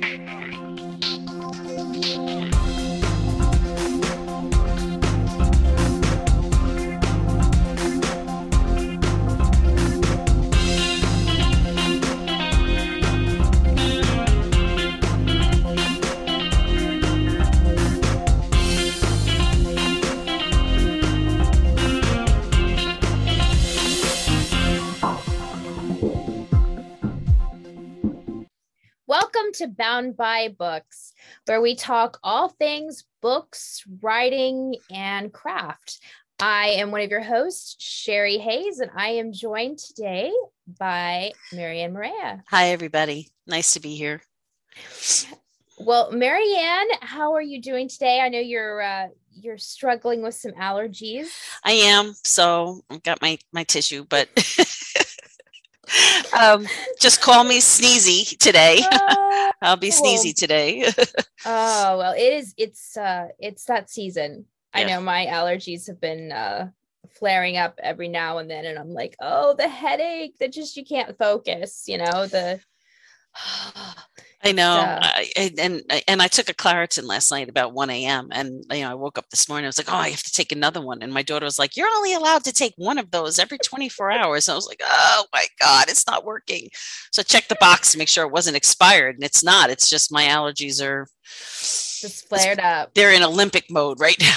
Welcome to Bound by Books, where we talk all things books, writing, and craft. I am one of your hosts, Sherry Hayes, and I am joined today by Marianne Maria. Hi, everybody. Nice to be here. Well, Marianne, how are you doing today? I know you're uh, you're struggling with some allergies. I am. So I've got my my tissue, but um, just call me sneezy today. Uh, I'll be sneezy today. oh well, it is. It's uh, it's that season. Yeah. I know my allergies have been uh, flaring up every now and then, and I'm like, oh, the headache that just you can't focus. You know the. I know, I, and and I took a Claritin last night about one a.m. and you know I woke up this morning. I was like, oh, I have to take another one, and my daughter was like, you're only allowed to take one of those every twenty four hours. And I was like, oh my god, it's not working. So I checked the box to make sure it wasn't expired, and it's not. It's just my allergies are just flared up. They're in Olympic mode right now.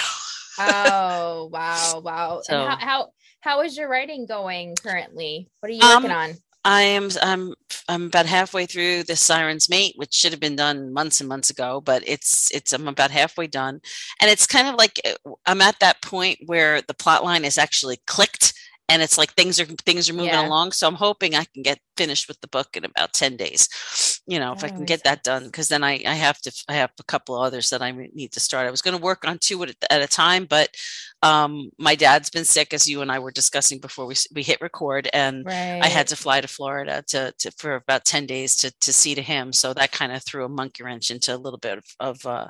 oh wow, wow! So, how, how how is your writing going currently? What are you working um, on? I am I'm I'm about halfway through the Siren's Mate, which should have been done months and months ago, but it's it's I'm about halfway done. And it's kind of like eh, I'm at that point where the plot line is actually clicked and it's like things are things are moving yeah. along so i'm hoping i can get finished with the book in about 10 days you know if oh, i can get that done because then I, I have to i have a couple others that i need to start i was going to work on two at, at a time but um, my dad's been sick as you and i were discussing before we, we hit record and right. i had to fly to florida to, to for about 10 days to, to see to him so that kind of threw a monkey wrench into a little bit of of, uh,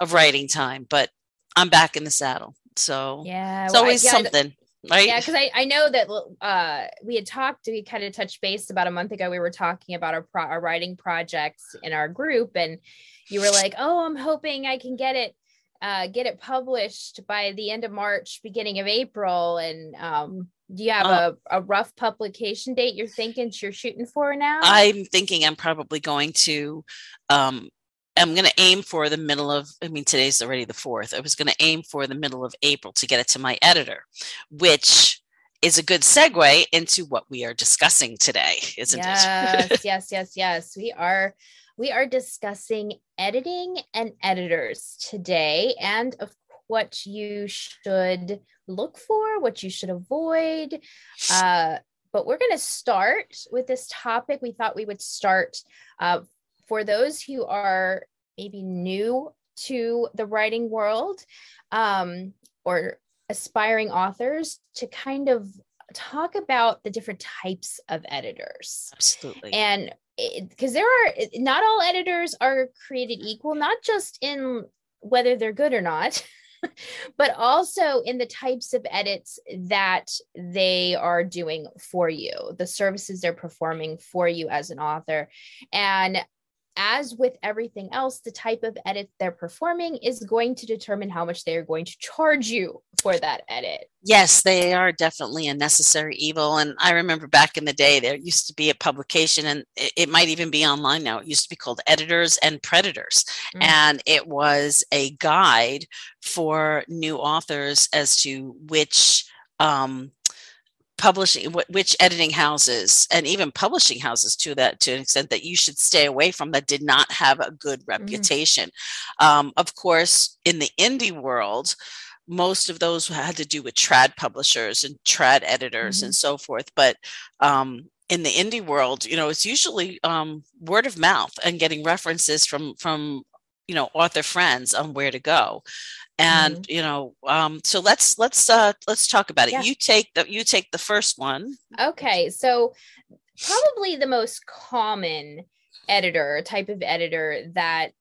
of writing time but i'm back in the saddle so yeah it's well, always something right. Yeah because I, I know that uh we had talked we kind of touched base about a month ago we were talking about our, pro- our writing projects in our group and you were like oh i'm hoping i can get it uh get it published by the end of march beginning of april and um do you have uh, a, a rough publication date you're thinking you're shooting for now? I'm thinking i'm probably going to um I'm going to aim for the middle of, I mean, today's already the fourth. I was going to aim for the middle of April to get it to my editor, which is a good segue into what we are discussing today, isn't yes, it? yes, yes, yes. We are we are discussing editing and editors today and of what you should look for, what you should avoid. Uh, but we're going to start with this topic. We thought we would start uh, for those who are maybe new to the writing world um, or aspiring authors to kind of talk about the different types of editors. Absolutely. And because there are not all editors are created equal, not just in whether they're good or not. but also in the types of edits that they are doing for you, the services they're performing for you as an author. And as with everything else, the type of edit they're performing is going to determine how much they are going to charge you for that edit. Yes, they are definitely a necessary evil. And I remember back in the day, there used to be a publication, and it, it might even be online now. It used to be called Editors and Predators. Mm. And it was a guide for new authors as to which um, publishing which editing houses and even publishing houses to that to an extent that you should stay away from that did not have a good mm-hmm. reputation mm-hmm. um, of course in the indie world most of those had to do with trad publishers and trad editors mm-hmm. and so forth but um, in the indie world you know it's usually um, word of mouth and getting references from from you know author friends on where to go. And mm-hmm. you know um, so let's let's uh let's talk about it. Yeah. you take the you take the first one. Okay so probably the most common editor type of editor that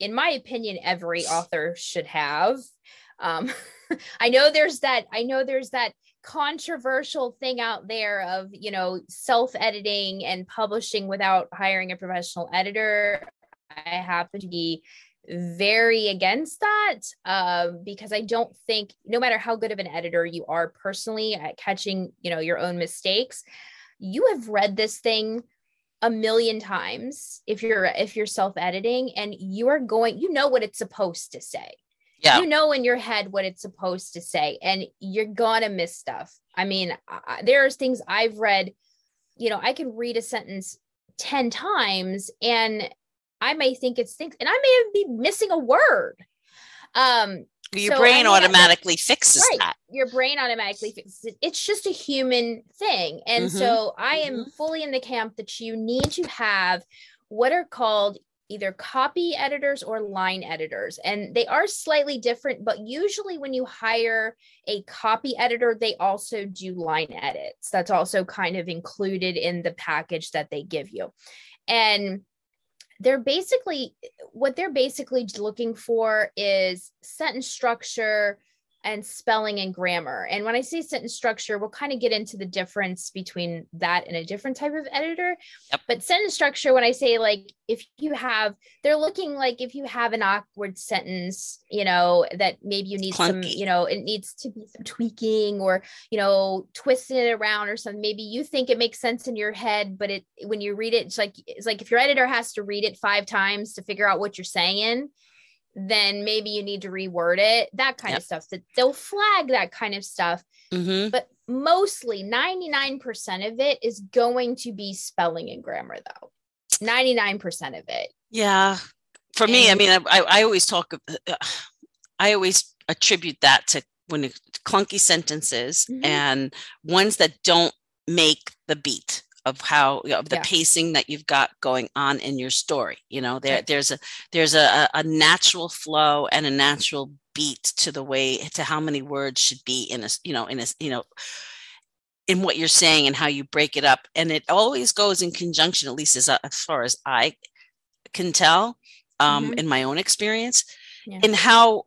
in my opinion every author should have. Um, i know there's that i know there's that controversial thing out there of you know self editing and publishing without hiring a professional editor. I happen to be very against that um, because I don't think no matter how good of an editor you are personally at catching, you know, your own mistakes, you have read this thing a million times if you're if you're self-editing and you are going you know what it's supposed to say yeah. you know in your head what it's supposed to say and you're gonna miss stuff i mean I, there's things i've read you know i can read a sentence 10 times and I may think it's things, and I may be missing a word. Um, your so brain automatically fixes right. that. Your brain automatically fixes it. It's just a human thing. And mm-hmm. so I am mm-hmm. fully in the camp that you need to have what are called either copy editors or line editors. And they are slightly different, but usually when you hire a copy editor, they also do line edits. That's also kind of included in the package that they give you. And they're basically what they're basically looking for is sentence structure and spelling and grammar. And when I say sentence structure, we'll kind of get into the difference between that and a different type of editor. Yep. But sentence structure, when I say like if you have, they're looking like if you have an awkward sentence, you know, that maybe you need Clunky. some, you know, it needs to be some tweaking or, you know, twisting it around or something. Maybe you think it makes sense in your head, but it when you read it, it's like it's like if your editor has to read it five times to figure out what you're saying then maybe you need to reword it, that kind yep. of stuff. So they'll flag that kind of stuff. Mm-hmm. But mostly 99% of it is going to be spelling and grammar, though. 99% of it. Yeah. For and, me, I mean, I, I always talk, uh, I always attribute that to when it, clunky sentences mm-hmm. and ones that don't make the beat of how of the yeah. pacing that you've got going on in your story you know there there's a there's a, a natural flow and a natural beat to the way to how many words should be in a you know in a you know in what you're saying and how you break it up and it always goes in conjunction at least as, uh, as far as i can tell um, mm-hmm. in my own experience yeah. in how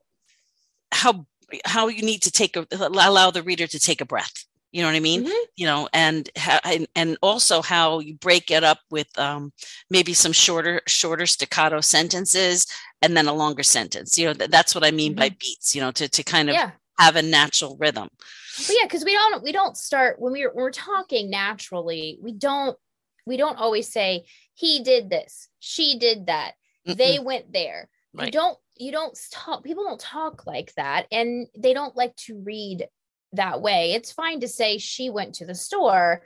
how how you need to take a allow the reader to take a breath you know what i mean mm-hmm. you know and, and and also how you break it up with um, maybe some shorter shorter staccato sentences and then a longer sentence you know th- that's what i mean mm-hmm. by beats you know to to kind of yeah. have a natural rhythm but yeah because we don't we don't start when we're when we're talking naturally we don't we don't always say he did this she did that Mm-mm. they went there right. you don't you don't talk people don't talk like that and they don't like to read that way. It's fine to say she went to the store,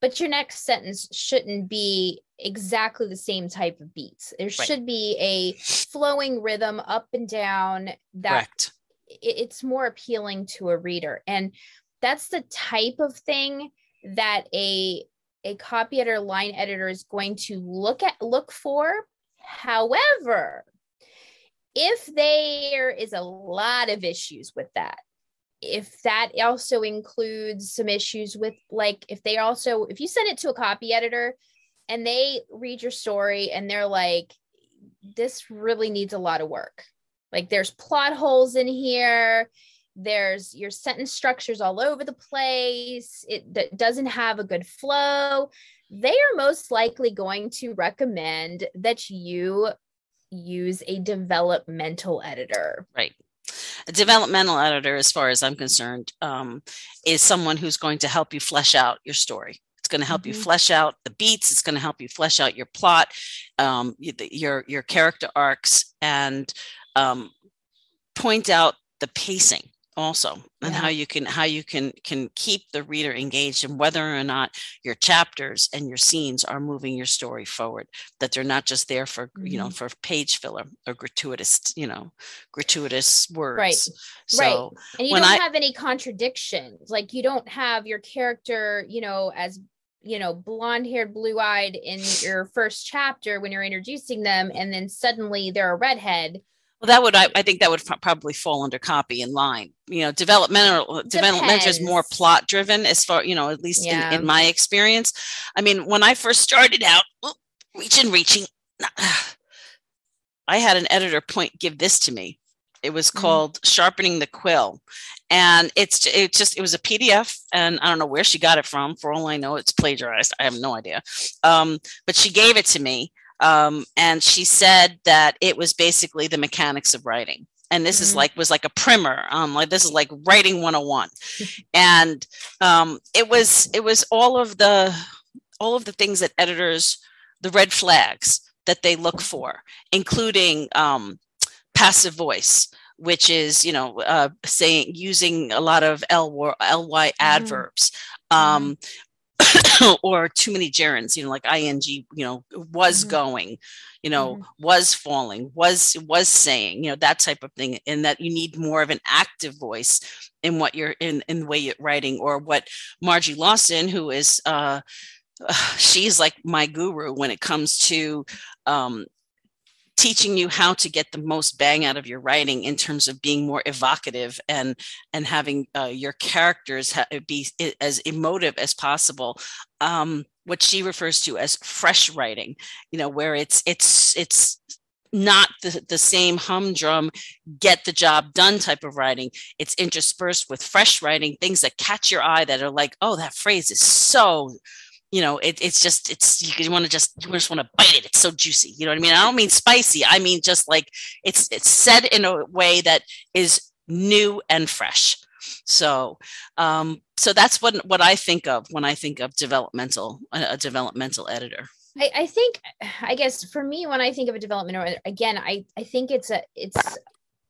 but your next sentence shouldn't be exactly the same type of beats. There right. should be a flowing rhythm up and down that Correct. it's more appealing to a reader. And that's the type of thing that a a copy editor line editor is going to look at look for. However, if there is a lot of issues with that, if that also includes some issues with like if they also if you send it to a copy editor and they read your story and they're like this really needs a lot of work. Like there's plot holes in here. There's your sentence structures all over the place. It that doesn't have a good flow. They are most likely going to recommend that you use a developmental editor. Right a developmental editor, as far as I'm concerned, um, is someone who's going to help you flesh out your story. It's going to help mm-hmm. you flesh out the beats. It's going to help you flesh out your plot, um, your your character arcs, and um, point out the pacing also and yeah. how you can how you can can keep the reader engaged and whether or not your chapters and your scenes are moving your story forward that they're not just there for mm-hmm. you know mm-hmm. for page filler or gratuitous you know gratuitous words right so right and you don't I, have any contradictions like you don't have your character you know as you know blonde haired blue eyed in your first chapter when you're introducing them and then suddenly they're a redhead well, that would I, I think that would probably fall under copy in line. You know, developmental development is more plot driven, as far you know, at least yeah. in, in, my experience. I mean, when I first started out, oh, reaching, reaching, I had an editor point give this to me. It was mm-hmm. called mm-hmm. Sharpening the Quill, and it's it just it was a PDF, and I don't know where she got it from. For all I know, it's plagiarized. I have no idea. Um, but she gave it to me um, and she said that it was basically the mechanics of writing and this mm-hmm. is like was like a primer um like this is like writing 101 and um it was it was all of the all of the things that editors the red flags that they look for including um passive voice which is you know uh, saying using a lot of ly mm-hmm. adverbs mm-hmm. um or too many gerunds, you know, like ing, you know, was mm-hmm. going, you know, mm-hmm. was falling, was was saying, you know, that type of thing, and that you need more of an active voice in what you're in in the way you're writing, or what Margie Lawson, who is uh she's like my guru when it comes to um, teaching you how to get the most bang out of your writing in terms of being more evocative and and having uh, your characters ha- be as emotive as possible um, what she refers to as fresh writing you know where it's it's it's not the, the same humdrum get the job done type of writing. It's interspersed with fresh writing things that catch your eye that are like oh that phrase is so you know, it, it's just it's you, want to just you just want to bite it. It's so juicy. You know what I mean? I don't mean spicy. I mean just like it's it's said in a way that is new and fresh. So um, so that's what what I think of when I think of developmental a, a developmental editor. I, I think I guess for me when I think of a developmental again I I think it's a it's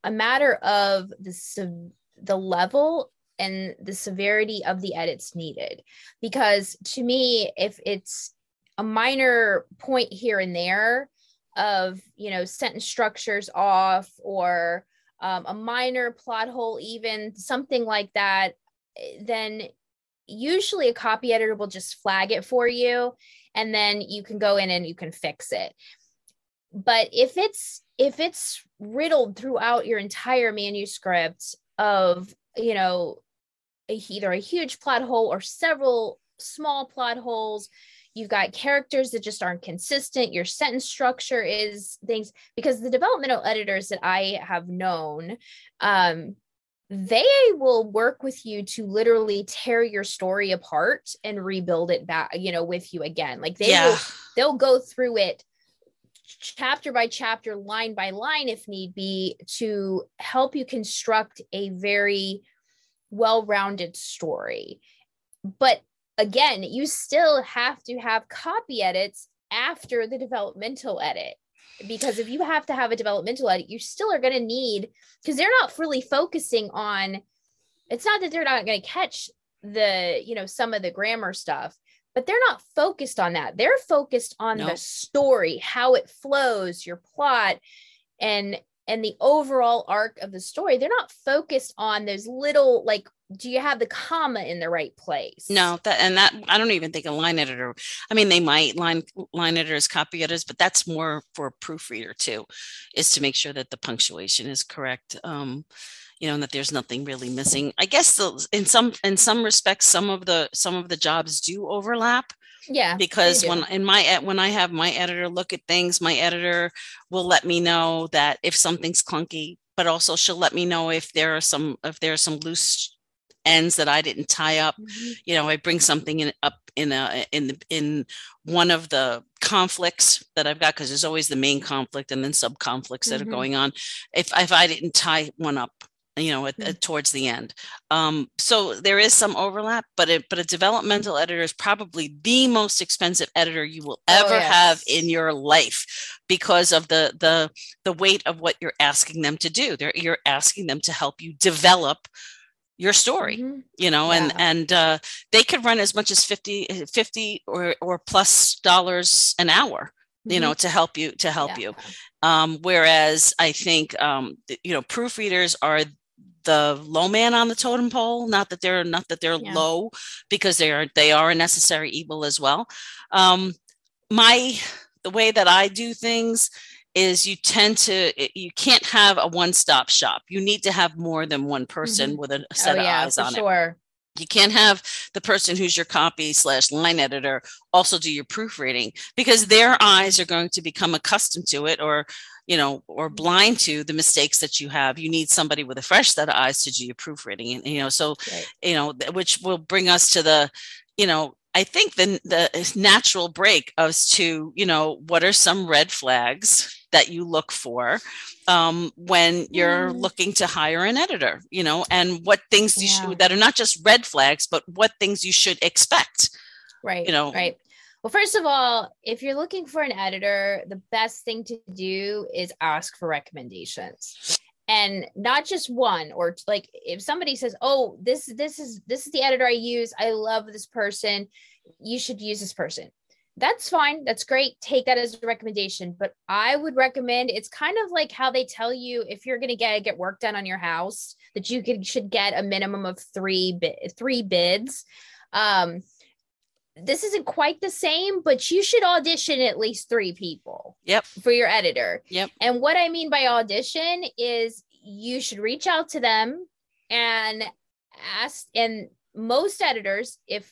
a matter of the the level and the severity of the edits needed. Because to me, if it's a minor point here and there of, you know, sentence structures off or um, a minor plot hole, even something like that, then usually a copy editor will just flag it for you and then you can go in and you can fix it but if it's if it's riddled throughout your entire manuscript of you know a, either a huge plot hole or several small plot holes. You've got characters that just aren't consistent. Your sentence structure is things because the developmental editors that i have known um, they will work with you to literally tear your story apart and rebuild it back you know with you again. Like they yeah. will they'll go through it chapter by chapter line by line if need be to help you construct a very well-rounded story. But again you still have to have copy edits after the developmental edit because if you have to have a developmental edit you still are going to need because they're not really focusing on it's not that they're not going to catch the you know some of the grammar stuff but they're not focused on that. They're focused on the story how it flows your plot and and the overall arc of the story they're not focused on those little like do you have the comma in the right place? No that and that i don't even think a line editor i mean they might line line editors copy editors but that's more for a proofreader too is to make sure that the punctuation is correct. Um you know and that there's nothing really missing i guess the, in some in some respects some of the some of the jobs do overlap yeah because when in my when i have my editor look at things my editor will let me know that if something's clunky but also she'll let me know if there are some if there are some loose ends that i didn't tie up mm-hmm. you know i bring something in up in a in the in one of the conflicts that i've got because there's always the main conflict and then sub conflicts that mm-hmm. are going on if if i didn't tie one up you know, at, mm-hmm. at, towards the end. Um, so there is some overlap, but it, but a developmental editor is probably the most expensive editor you will oh, ever oh, yes. have in your life because of the the the weight of what you're asking them to do. They're, you're asking them to help you develop your story mm-hmm. you know yeah. and and uh, they could run as much as 50 50 or or plus dollars an hour you mm-hmm. know to help you to help yeah. you um, whereas i think um, you know proofreaders are the low man on the totem pole not that they're not that they're yeah. low because they are they are a necessary evil as well um my the way that i do things is you tend to you can't have a one-stop shop you need to have more than one person mm-hmm. with a set oh, of yeah, eyes on sure. it you can't have the person who's your copy slash line editor also do your proofreading because their eyes are going to become accustomed to it or you know, or blind to the mistakes that you have. You need somebody with a fresh set of eyes to do your proofreading. And, you know, so, right. you know, which will bring us to the, you know, I think the the natural break as to you know what are some red flags that you look for um, when you're mm. looking to hire an editor, you know, and what things you should that are not just red flags, but what things you should expect. Right. You know, right. Well, first of all, if you're looking for an editor, the best thing to do is ask for recommendations and not just one or like if somebody says oh this this is this is the editor i use i love this person you should use this person that's fine that's great take that as a recommendation but i would recommend it's kind of like how they tell you if you're going to get get work done on your house that you could should get a minimum of three three bids um this isn't quite the same, but you should audition at least three people. Yep. For your editor. Yep. And what I mean by audition is you should reach out to them and ask and most editors if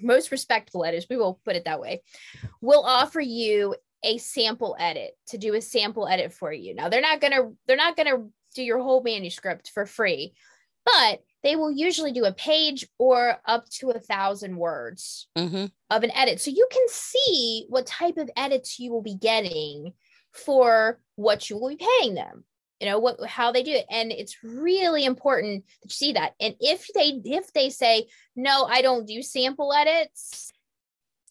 most respectful editors we will put it that way will offer you a sample edit to do a sample edit for you now they're not going to they're not to do your whole manuscript for free but they will usually do a page or up to a thousand words mm-hmm. of an edit. So you can see what type of edits you will be getting for what you will be paying them. You know what how they do it. And it's really important to see that. And if they if they say, no, I don't do sample edits,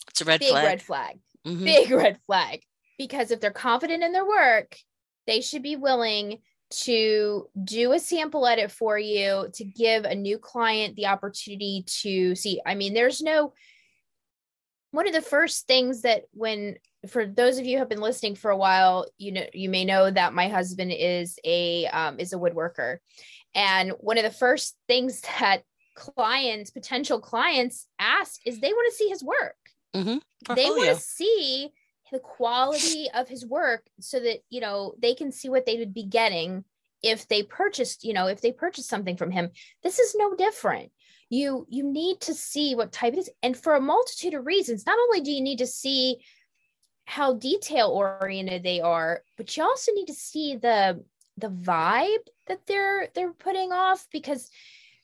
it's a red big flag. red flag. Mm-hmm. Big red flag. Because if they're confident in their work, they should be willing to do a sample edit for you to give a new client the opportunity to see. I mean, there's no one of the first things that when for those of you who have been listening for a while, you know, you may know that my husband is a um, is a woodworker, and one of the first things that clients, potential clients, ask is they want to see his work. Mm-hmm. They want to see the quality of his work so that you know they can see what they would be getting if they purchased you know if they purchased something from him this is no different you you need to see what type it is and for a multitude of reasons. Not only do you need to see how detail oriented they are but you also need to see the the vibe that they're they're putting off because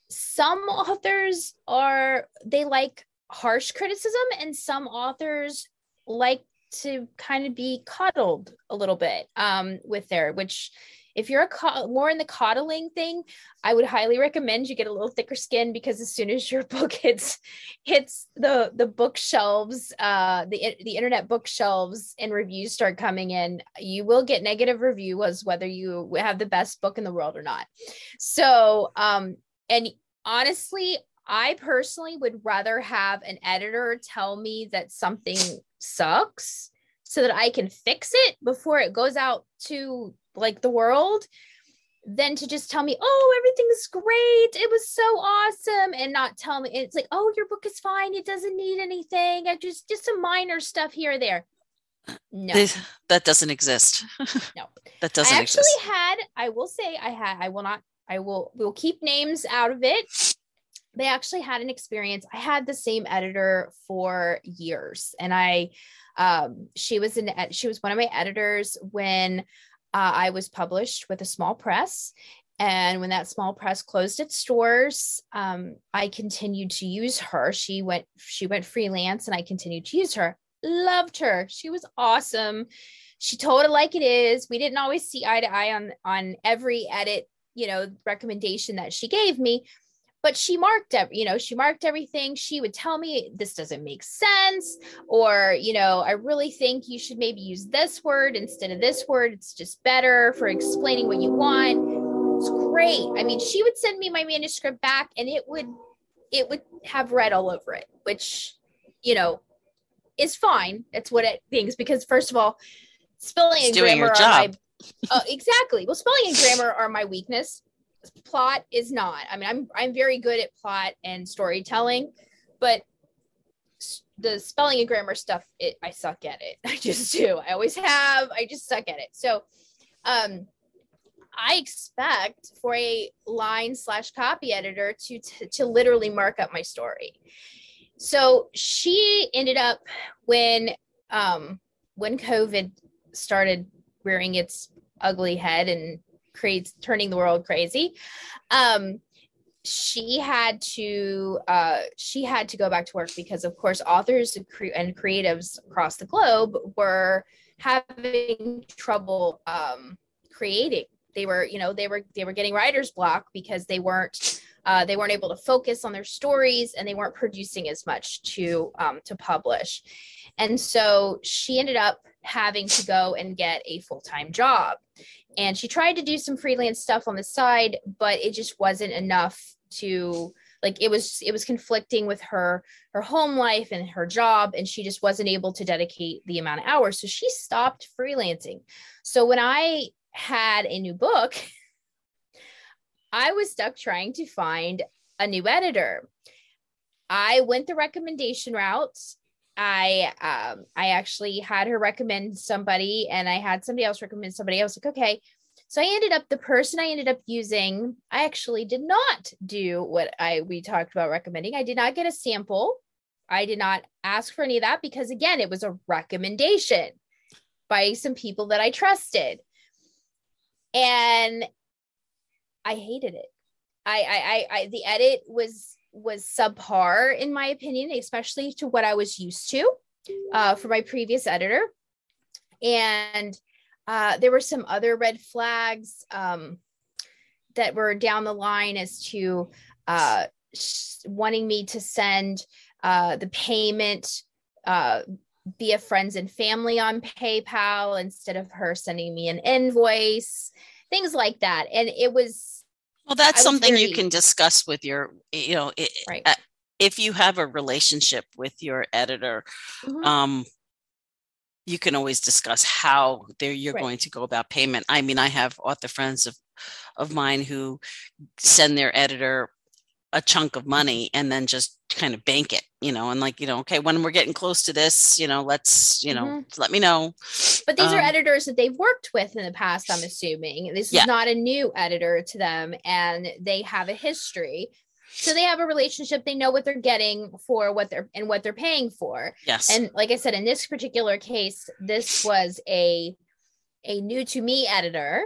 some authors are they like harsh criticism and some authors like to kind of be coddled a little bit um, with their which if you're a co- more in the coddling thing, I would highly recommend you get a little thicker skin because as soon as your book hits hits the the bookshelves, uh, the the internet bookshelves, and reviews start coming in, you will get negative reviews whether you have the best book in the world or not. So, um, and honestly, I personally would rather have an editor tell me that something sucks so that I can fix it before it goes out to like the world than to just tell me, oh, everything's great. It was so awesome. And not tell me it's like, oh, your book is fine. It doesn't need anything. I just just some minor stuff here or there. No. that doesn't exist. no. that doesn't I actually exist. had, I will say I had, I will not, I will we'll keep names out of it they actually had an experience. I had the same editor for years, and I, um, she was an she was one of my editors when uh, I was published with a small press. And when that small press closed its doors, um, I continued to use her. She went she went freelance, and I continued to use her. Loved her. She was awesome. She told it like it is. We didn't always see eye to eye on on every edit, you know, recommendation that she gave me, but she marked every, you know, she marked everything. She would tell me this doesn't make sense, or, you know, I really think you should maybe use this word instead of this word. It's just better for explaining what you want. It's great. I mean, she would send me my manuscript back and it would it would have red all over it, which, you know, is fine. It's what it thinks because first of all, spelling it's and grammar are my uh, exactly. Well, spelling and grammar are my weakness plot is not. I mean, I'm I'm very good at plot and storytelling, but the spelling and grammar stuff, it I suck at it. I just do. I always have. I just suck at it. So, um, I expect for a line slash copy editor to, to to literally mark up my story. So she ended up when um when COVID started rearing its ugly head and creates turning the world crazy. Um, she had to uh, she had to go back to work because of course authors and creatives across the globe were having trouble um, creating. They were you know they were they were getting writer's block because they weren't uh, they weren't able to focus on their stories and they weren't producing as much to um, to publish. And so she ended up having to go and get a full-time job and she tried to do some freelance stuff on the side but it just wasn't enough to like it was it was conflicting with her her home life and her job and she just wasn't able to dedicate the amount of hours. So she stopped freelancing. So when i had a new book i was stuck trying to find a new editor. I went the recommendation route I um I actually had her recommend somebody and I had somebody else recommend somebody. Else like okay. So I ended up the person I ended up using I actually did not do what I we talked about recommending. I did not get a sample. I did not ask for any of that because again it was a recommendation by some people that I trusted. And I hated it. I I I, I the edit was was subpar in my opinion, especially to what I was used to uh, for my previous editor. And uh, there were some other red flags um, that were down the line as to uh, wanting me to send uh, the payment uh, via friends and family on PayPal instead of her sending me an invoice, things like that. And it was well, that's something very... you can discuss with your, you know, it, right. uh, if you have a relationship with your editor, mm-hmm. um, you can always discuss how there you're right. going to go about payment. I mean, I have author friends of of mine who send their editor a chunk of money and then just kind of bank it, you know, and like, you know, okay, when we're getting close to this, you know, let's, you know, mm-hmm. let me know. But these um, are editors that they've worked with in the past, I'm assuming. This yeah. is not a new editor to them and they have a history. So they have a relationship, they know what they're getting for what they're and what they're paying for. Yes. And like I said, in this particular case, this was a a new to me editor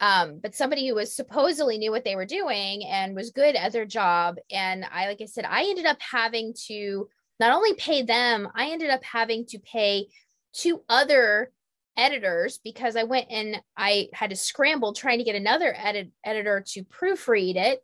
um, but somebody who was supposedly knew what they were doing and was good at their job. And I, like I said, I ended up having to not only pay them, I ended up having to pay two other editors because I went and I had to scramble trying to get another edit- editor to proofread it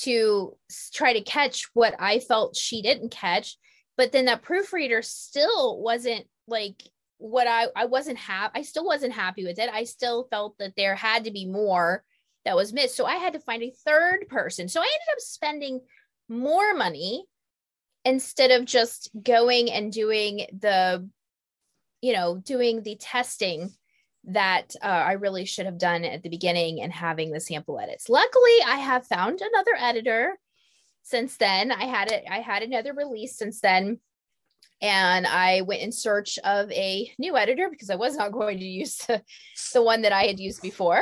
to try to catch what I felt she didn't catch. But then that proofreader still wasn't like what I I wasn't happy. I still wasn't happy with it. I still felt that there had to be more that was missed. So I had to find a third person. So I ended up spending more money instead of just going and doing the you know doing the testing that uh, I really should have done at the beginning and having the sample edits. Luckily, I have found another editor since then. I had it. I had another release since then and I went in search of a new editor because I was not going to use the, the one that I had used before.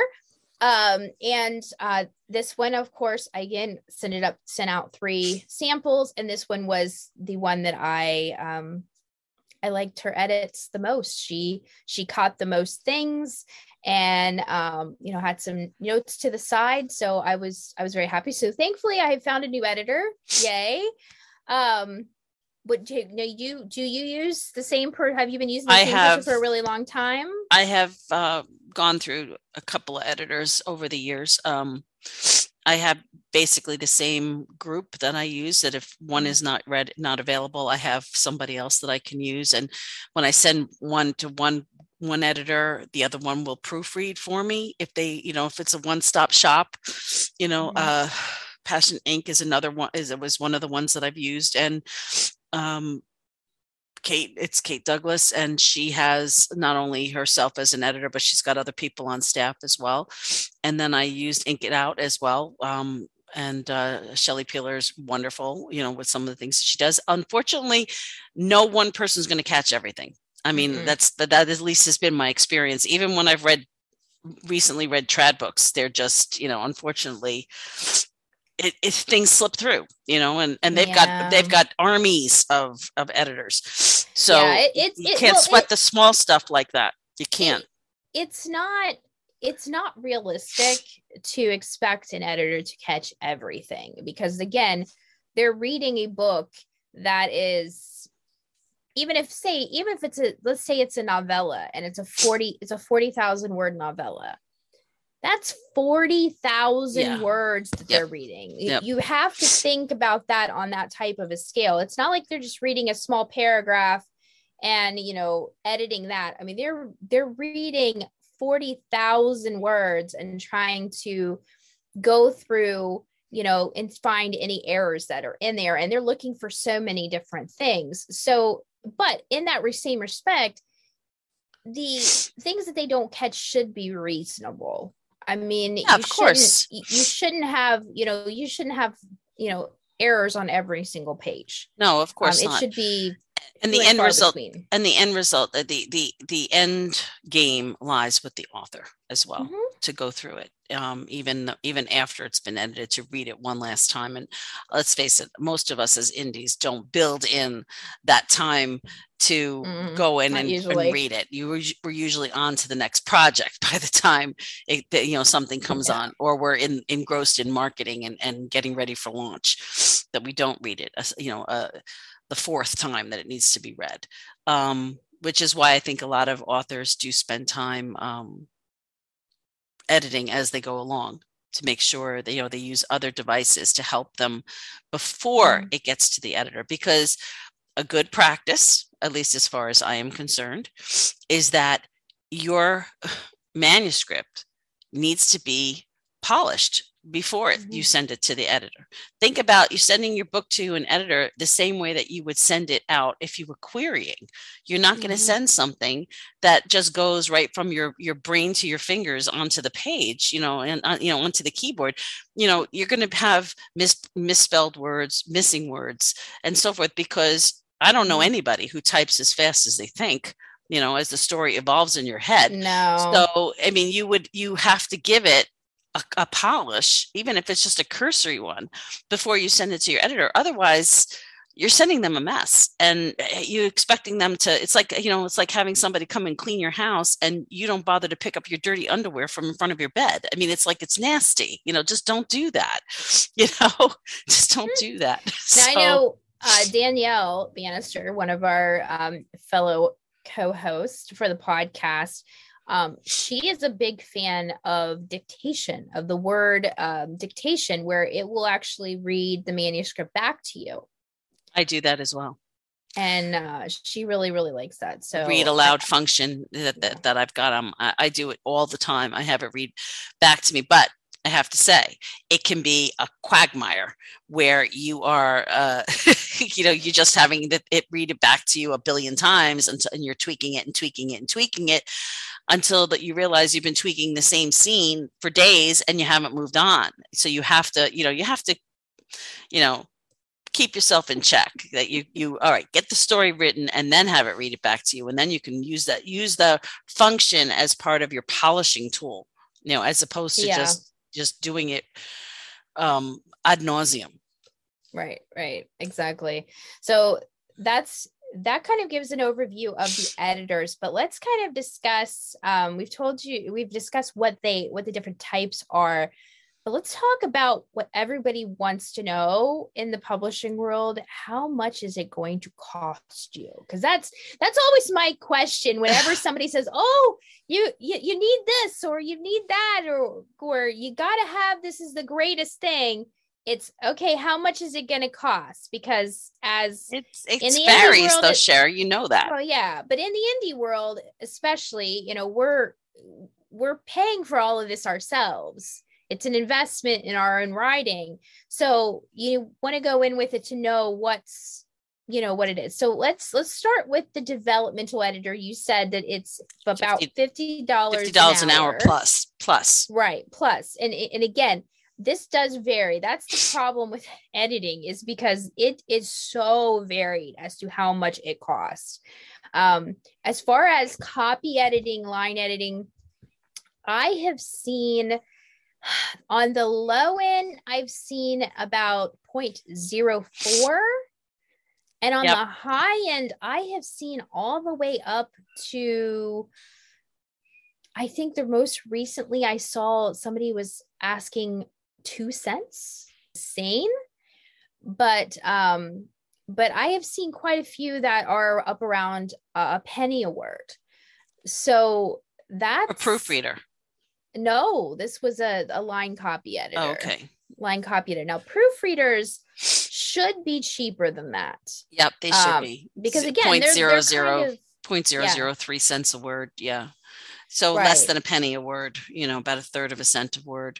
Um, and uh, this one, of course, I again sent it up, sent out three samples, and this one was the one that I um, I liked her edits the most. She she caught the most things, and um, you know had some notes to the side. So I was I was very happy. So thankfully, I found a new editor. Yay! Um, what do you, you do you use the same per have you been using the I same have, for a really long time? I have uh, gone through a couple of editors over the years. Um, i have basically the same group that i use that if one is not read not available i have somebody else that i can use. And when i send one to one one editor the other one will proofread for me if they you know if it's a one-stop shop you know mm-hmm. uh passion ink is another one is it was one of the ones that i've used and um, Kate, it's Kate Douglas, and she has not only herself as an editor, but she's got other people on staff as well. And then I used Ink It Out as well. Um, and uh, Shelly Peeler is wonderful, you know, with some of the things she does. Unfortunately, no one person is going to catch everything. I mean, mm-hmm. that's that, that at least has been my experience. Even when I've read recently read trad books, they're just, you know, unfortunately, it, it, things slip through you know and and they've yeah. got they've got armies of of editors. So yeah, it, you can't well, sweat the small stuff like that. You can't. It's not it's not realistic to expect an editor to catch everything because again they're reading a book that is even if say even if it's a let's say it's a novella and it's a 40 it's a 40,000 word novella that's 40,000 yeah. words that yep. they're reading. Yep. You have to think about that on that type of a scale. It's not like they're just reading a small paragraph and, you know, editing that. I mean, they're they're reading 40,000 words and trying to go through, you know, and find any errors that are in there and they're looking for so many different things. So, but in that same respect, the things that they don't catch should be reasonable I mean, yeah, of course, you shouldn't have, you know, you shouldn't have, you know, errors on every single page. No, of course um, It should be and the end result between. and the end result the the the end game lies with the author as well mm-hmm. to go through it um, even even after it's been edited to read it one last time and let's face it most of us as indies don't build in that time to mm, go in and, and, read it you were, we're usually on to the next project by the time it, you know something comes yeah. on or we're in, engrossed in marketing and, and getting ready for launch that we don't read it you know uh, the fourth time that it needs to be read um, which is why i think a lot of authors do spend time um, editing as they go along to make sure that you know they use other devices to help them before mm. it gets to the editor because a good practice at least as far as i am concerned is that your manuscript needs to be polished before mm-hmm. you send it to the editor. Think about you sending your book to an editor the same way that you would send it out if you were querying. You're not mm-hmm. going to send something that just goes right from your your brain to your fingers onto the page, you know, and uh, you know onto the keyboard. You know, you're going to have mis- misspelled words, missing words, and so forth because I don't know mm-hmm. anybody who types as fast as they think you know as the story evolves in your head no so i mean you would you have to give it a, a, polish, even if it's just a cursory one, before you send it to your editor. Otherwise, you're sending them a mess and eh, you expecting them to it's like you know it's like having somebody come and clean your house and you don't bother to pick up your dirty underwear from in front of your bed i mean it's like it's nasty you know just don't do that you know just don't do that now, so, i know uh, danielle bannister one of our um, fellow co-hosts for the podcast um, she is a big fan of dictation, of the word um, dictation, where it will actually read the manuscript back to you. I do that as well. And uh, she really, really likes that. So read aloud function that, that, that I've got. Um, I, I do it all the time. I have it read back to me, but I have to say, it can be a quagmire where you are, uh, you know, you're just having it read it back to you a billion times and, and you're tweaking it and tweaking it and tweaking it until that you realize you've been tweaking the same scene for days and you haven't moved on. So you have to, you know, you have to, you know, keep yourself in check that you you all right get the story written and then have it read it back to you and then you can use that use the function as part of your polishing tool you know as opposed to yeah. just just doing it um ad nauseum right right exactly so that's that kind of gives an overview of the editors but let's kind of discuss um, we've told you we've discussed what they what the different types are but let's talk about what everybody wants to know in the publishing world. How much is it going to cost you? Because that's that's always my question. Whenever somebody says, "Oh, you, you you need this or you need that or or you got to have this is the greatest thing," it's okay. How much is it going to cost? Because as it's it in the varies world, though, Cher, you know that. Well, yeah, but in the indie world, especially, you know, we're we're paying for all of this ourselves. It's an investment in our own writing. So you want to go in with it to know what's you know what it is. So let's let's start with the developmental editor. You said that it's about $50 $50 an hour. plus plus. Right plus. And and again this does vary that's the problem with editing is because it is so varied as to how much it costs um as far as copy editing line editing i have seen on the low end, I've seen about 0.04. And on yep. the high end, I have seen all the way up to I think the most recently I saw somebody was asking two cents. Sane, but um, but I have seen quite a few that are up around a penny a word. So that's a proofreader. No, this was a, a line copy editor. Oh, okay. Line copy editor. Now proofreaders should be cheaper than that. Yep, they should um, be. Because again, point they're, zero they're zero kind of, point zero yeah. zero three cents a word. Yeah. So right. less than a penny a word, you know, about a third of a cent a word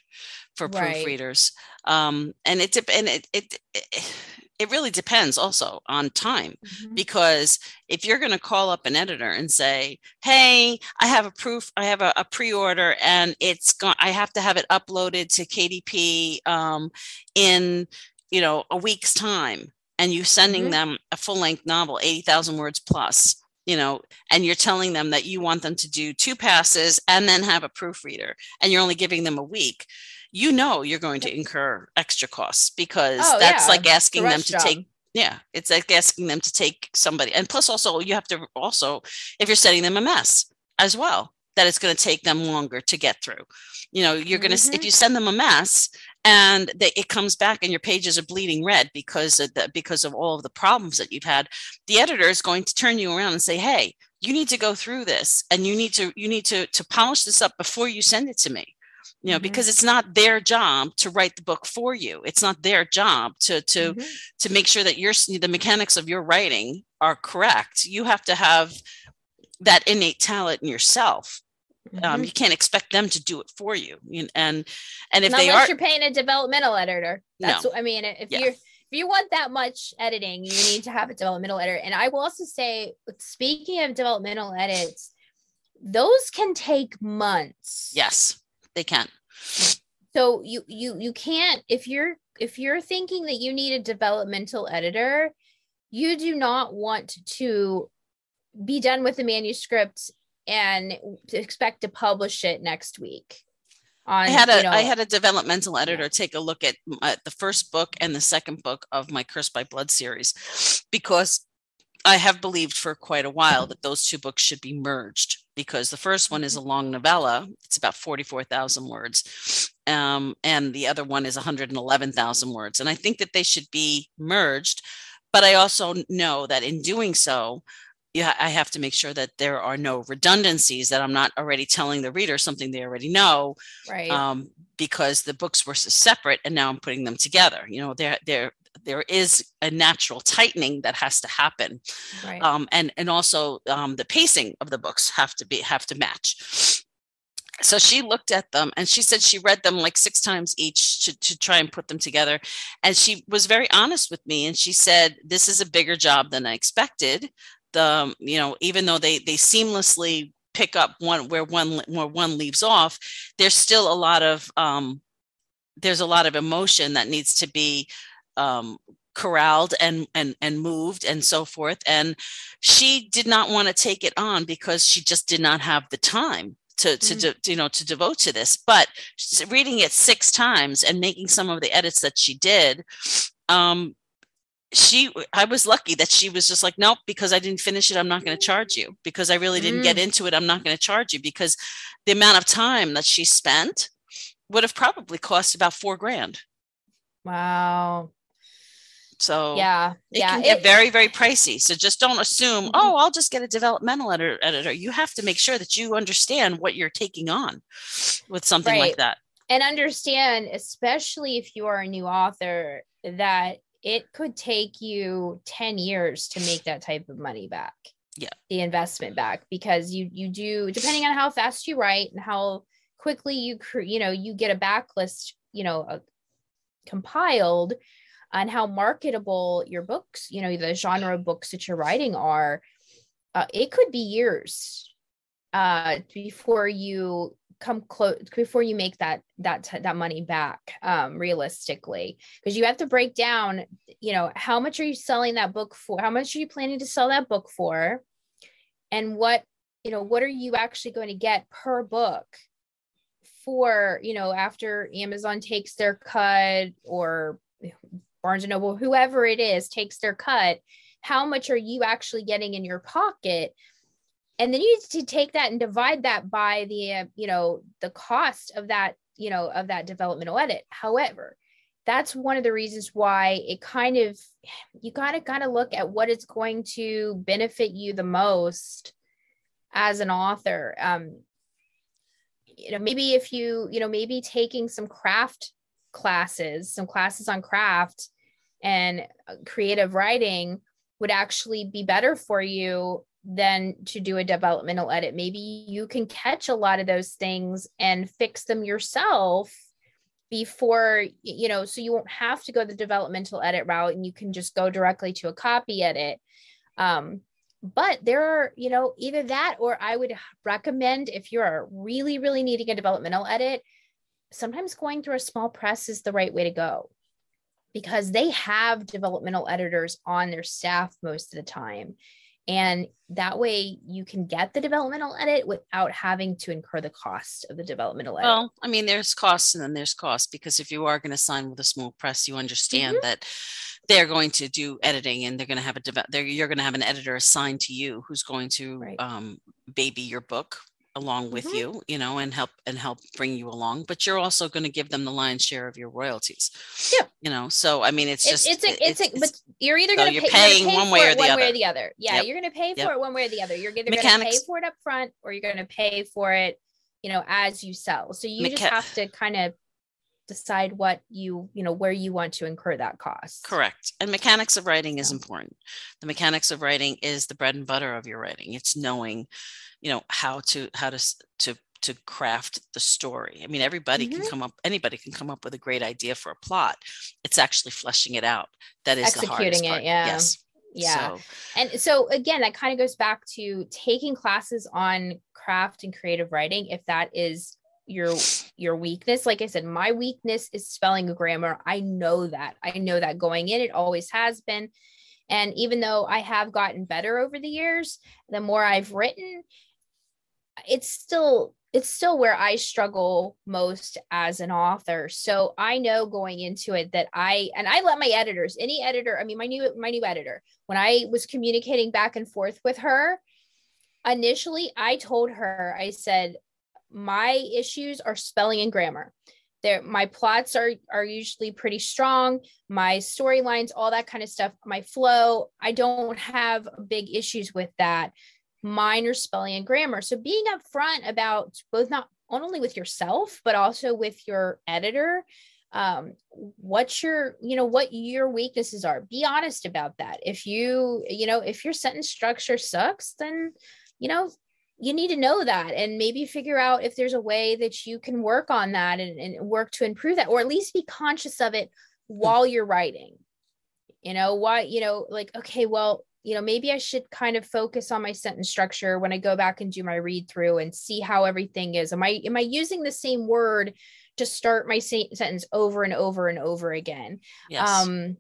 for right. proofreaders. Um, and it and it, it, it it really depends also on time mm-hmm. because if you're going to call up an editor and say hey i have a proof i have a, a pre-order and it's going i have to have it uploaded to kdp um, in you know a week's time and you sending mm-hmm. them a full-length novel 80000 words plus you know, and you're telling them that you want them to do two passes and then have a proofreader, and you're only giving them a week, you know you're going to incur extra costs because oh, that's yeah. like asking them to job. take yeah it's like asking them to take somebody and plus also you have to also if you're sending them a mess as well that it's going to take them longer to get through you know you're going to mm-hmm. if you send them a mess and they, it comes back and your pages are bleeding red because of the, because of all of the problems that you've had the editor is going to turn you around and say hey you need to go through this and you need to you need to to polish this up before you send it to me you know mm-hmm. because it's not their job to write the book for you it's not their job to to mm-hmm. to make sure that your the mechanics of your writing are correct you have to have that innate talent in yourself um, mm-hmm. um, you can't expect them to do it for you and and if not they are you're paying a developmental editor that's no. what i mean if yeah. you're if you want that much editing you need to have a developmental editor and i will also say speaking of developmental edits those can take months yes they can so you you you can't if you're if you're thinking that you need a developmental editor you do not want to be done with the manuscript and expect to publish it next week on, I had a you know, I had a developmental editor take a look at my, the first book and the second book of my Cursed by Blood series because I have believed for quite a while that those two books should be merged because the first one is a mm-hmm. long novella. It's about 44,000 words. Um, and the other one is 111,000 words. And I think that they should be merged. But I also know that in doing so, yeah, I have to make sure that there are no redundancies, that I'm not already telling the reader something they already know. Right. Um, because the books were separate and now I'm putting them together. You know, they're they're there is a natural tightening that has to happen right. um, and and also um, the pacing of the books have to be have to match so she looked at them and she said she read them like six times each to, to try and put them together and she was very honest with me and she said this is a bigger job than i expected the you know even though they they seamlessly pick up one where one where one leaves off there's still a lot of um there's a lot of emotion that needs to be um, corralled and and and moved and so forth and she did not want to take it on because she just did not have the time to to, mm-hmm. de, you know to devote to this but reading it six times and making some of the edits that she did um she i was lucky that she was just like nope because i didn't finish it i'm not going to charge you because i really didn't mm. get into it i'm not going to charge you because the amount of time that she spent would have probably cost about four grand wow so yeah, it yeah, can get it, very, very pricey. So just don't assume, mm-hmm. oh, I'll just get a developmental editor, editor. You have to make sure that you understand what you're taking on with something right. like that. And understand, especially if you are a new author, that it could take you 10 years to make that type of money back. Yeah. The investment back because you you do depending on how fast you write and how quickly you you know you get a backlist, you know, uh, compiled on how marketable your books, you know, the genre of books that you're writing are, uh, it could be years uh, before you come close before you make that that that money back um realistically. Because you have to break down you know how much are you selling that book for? How much are you planning to sell that book for? And what you know what are you actually going to get per book for you know after amazon takes their cut or Barnes and Noble, whoever it is, takes their cut, how much are you actually getting in your pocket and then you need to take that and divide that by the uh, you know the cost of that you know of that developmental edit. However that's one of the reasons why it kind of you got to kind of look at what is going to benefit you the most as an author. Um you know maybe if you you know maybe taking some craft classes some classes on craft and uh, creative writing would actually be better for you than to do a developmental edit. Maybe you can catch a lot of those things and fix them yourself before you know so you won't have to go the developmental edit route and you can just go directly to a copy edit. Um, but there are you know either that or i would recommend if you're really really needing a developmental edit sometimes going through a small press is the right way to go because they have developmental editors on their staff most of the time and that way you can get the developmental edit without having to incur the cost of the developmental edit. Well, I mean, there's costs and then there's costs because if you are going to sign with a small press, you understand mm-hmm. that they're going to do editing and they're going to have a you're going to have an editor assigned to you who's going to right. um, baby your book along with mm-hmm. you you know and help and help bring you along but you're also going to give them the lion's share of your royalties yeah. you know? So i mean it's just it's a, it's, it's, a, but you're either going to pay, paying pay one way or the one other way or the other. Yeah yep. you're going to pay for yep. it one way or the other. You're either going to pay for it up front or you're going to pay for it you know as you sell. So you Mecha- just have to kind of decide what you you know where you want to incur that cost correct and mechanics of writing is important the mechanics of writing is the bread and butter of your writing it's knowing you know how to how to to to craft the story. I mean, everybody mm-hmm. can come up, anybody can come up with a great idea for a plot. It's actually fleshing it out that is Executing the hardest part. It, yeah. Yes. Yeah. So. And so again, that kind of goes back to taking classes on craft and creative writing if that is your your weakness. Like I said, my weakness is spelling and grammar. I know that. I know that going in, it always has been. And even though I have gotten better over the years, the more I've written, it's still it's still where I struggle most as an author. So I know going into it that I and I let my editors, any editor, I mean my new my new editor, when I was communicating back and forth with her, initially I told her I said my issues are spelling and grammar. There my plots are are usually pretty strong, my storylines, all that kind of stuff, my flow, I don't have big issues with that minor spelling and grammar. So being upfront about both not, only with yourself, but also with your editor, um, your, you know, what your weaknesses are. Be honest about that. If you, you know, if your sentence structure sucks, then, you know, you need to know that and maybe figure out if there's a way that you can work on that and, and work to improve that, or at least be conscious of it while you're writing. You know, why, you know, like, okay, well, you know, maybe I should kind of focus on my sentence structure when I go back and do my read through and see how everything is. Am I am I using the same word to start my sentence over and over and over again? Yes. Um,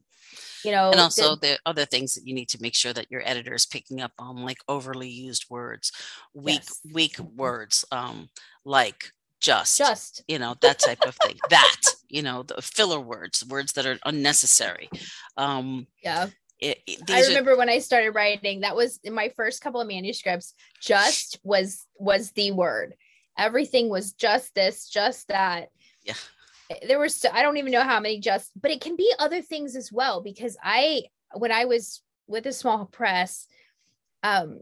you know, and also the, the, other things that you need to make sure that your editor is picking up on, like overly used words, weak yes. weak words, um, like just, just, you know, that type of thing. that, you know, the filler words, words that are unnecessary. Um, yeah it, I remember are, when I started writing, that was in my first couple of manuscripts, just was was the word. Everything was just this, just that. Yeah. There was I don't even know how many just, but it can be other things as well because I when I was with a small press, um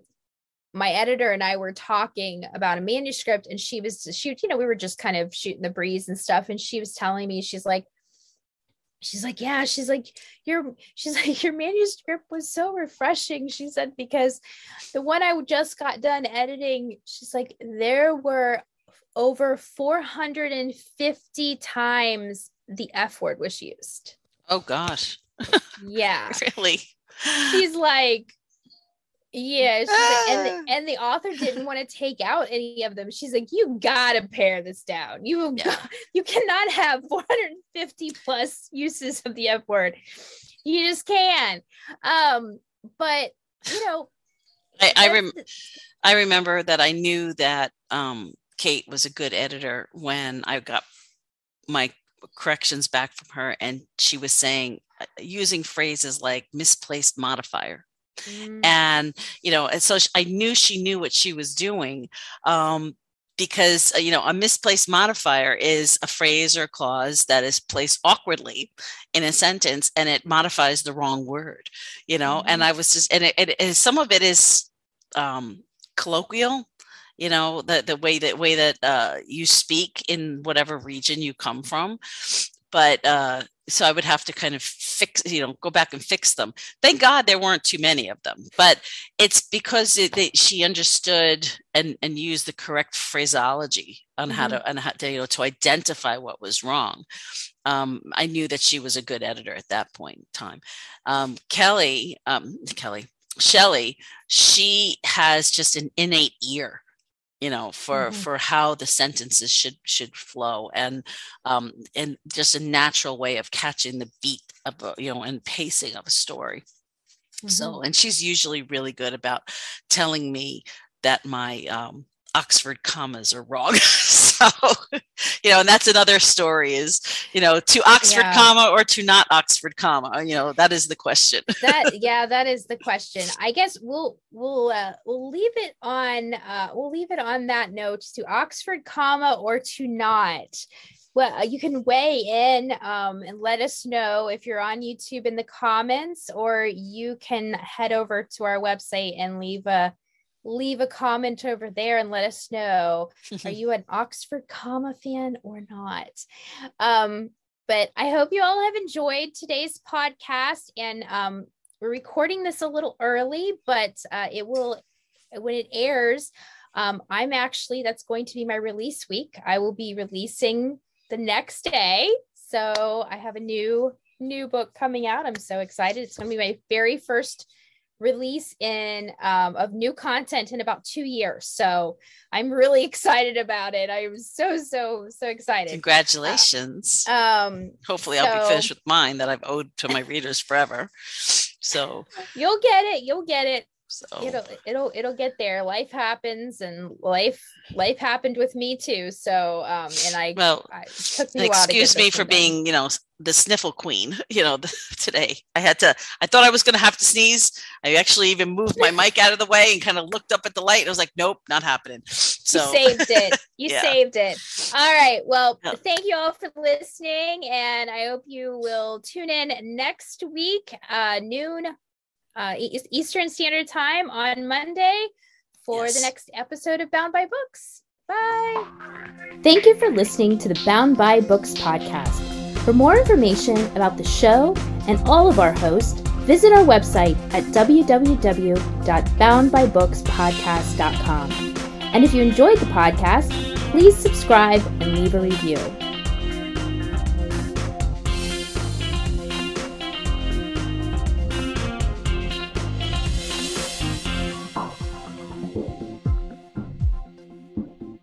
my editor and I were talking about a manuscript and she was shoot, you know, we were just kind of shooting the breeze and stuff. And she was telling me, she's like, she's like yeah she's like your she's like your manuscript was so refreshing she said because the one i just got done editing she's like there were over 450 times the f word was used oh gosh yeah really she's like yeah, like, and the, and the author didn't want to take out any of them. She's like, "You gotta pare this down. You yeah. you cannot have 450 plus uses of the F word. You just can." Um, but you know, I I, rem- I remember that I knew that um, Kate was a good editor when I got my corrections back from her, and she was saying uh, using phrases like misplaced modifier Mm. And, you know, and so I knew she knew what she was doing. Um, because uh, you know a misplaced modifier is a phrase or a clause that is placed awkwardly in a sentence and it modifies the wrong word you know mm-hmm. and i was just and, it, it, it, some of it is um, colloquial you know the the way that way that uh, you speak in whatever region you come from but uh, so I would have to kind of fix, you know, go back and fix them. Thank God there weren't too many of them, but it's because it, they, she understood and and used the correct phraseology on mm-hmm. how to and how to, you know to identify what was wrong. Um, I knew that she was a good editor at that point in time. Um, Kelly, um, Kelly, Shelley, she has just an innate ear you know for mm-hmm. for how the sentences should should flow and um and just a natural way of catching the beat of a, you know and pacing of a story mm-hmm. so and she's usually really good about telling me that my um Oxford commas are wrong. so, you know, and that's another story is, you know, to Oxford yeah. comma or to not Oxford comma, you know, that is the question. that, yeah, that is the question. I guess we'll, we'll, uh, we'll leave it on, uh, we'll leave it on that note to Oxford comma or to not. Well, uh, you can weigh in um, and let us know if you're on YouTube in the comments, or you can head over to our website and leave a leave a comment over there and let us know are you an oxford comma fan or not? Um but i hope you all have enjoyed today's podcast and um we're recording this a little early but uh, it will when it airs um, i'm actually that's going to be my release week. I will be releasing the next day so i have a new new book coming out. I'm so excited. It's going to be my very first release in um, of new content in about two years. So I'm really excited about it. I'm so so so excited. Congratulations. Uh, um, Hopefully, so, I'll be finished with mine that I've owed to my readers forever. So you'll get it. You'll get it. So it'll it'll it'll get there. Life happens, and life life happened with me too. So um, and I well, I, took me excuse me for being you know the sniffle queen. You know today I had to. I thought I was going to have to sneeze. I actually even moved my mic out of the way and kind of looked up at the light. I was like, nope, not happening. So you saved it. You yeah. saved it. All right. Well, thank you all for listening, and I hope you will tune in next week, uh, noon uh, Eastern Standard Time on Monday for yes. the next episode of Bound by Books. Bye. Thank you for listening to the Bound by Books podcast. For more information about the show and all of our hosts, visit our website at www.boundbybookspodcast.com. And if you enjoyed the podcast, please subscribe and leave a review.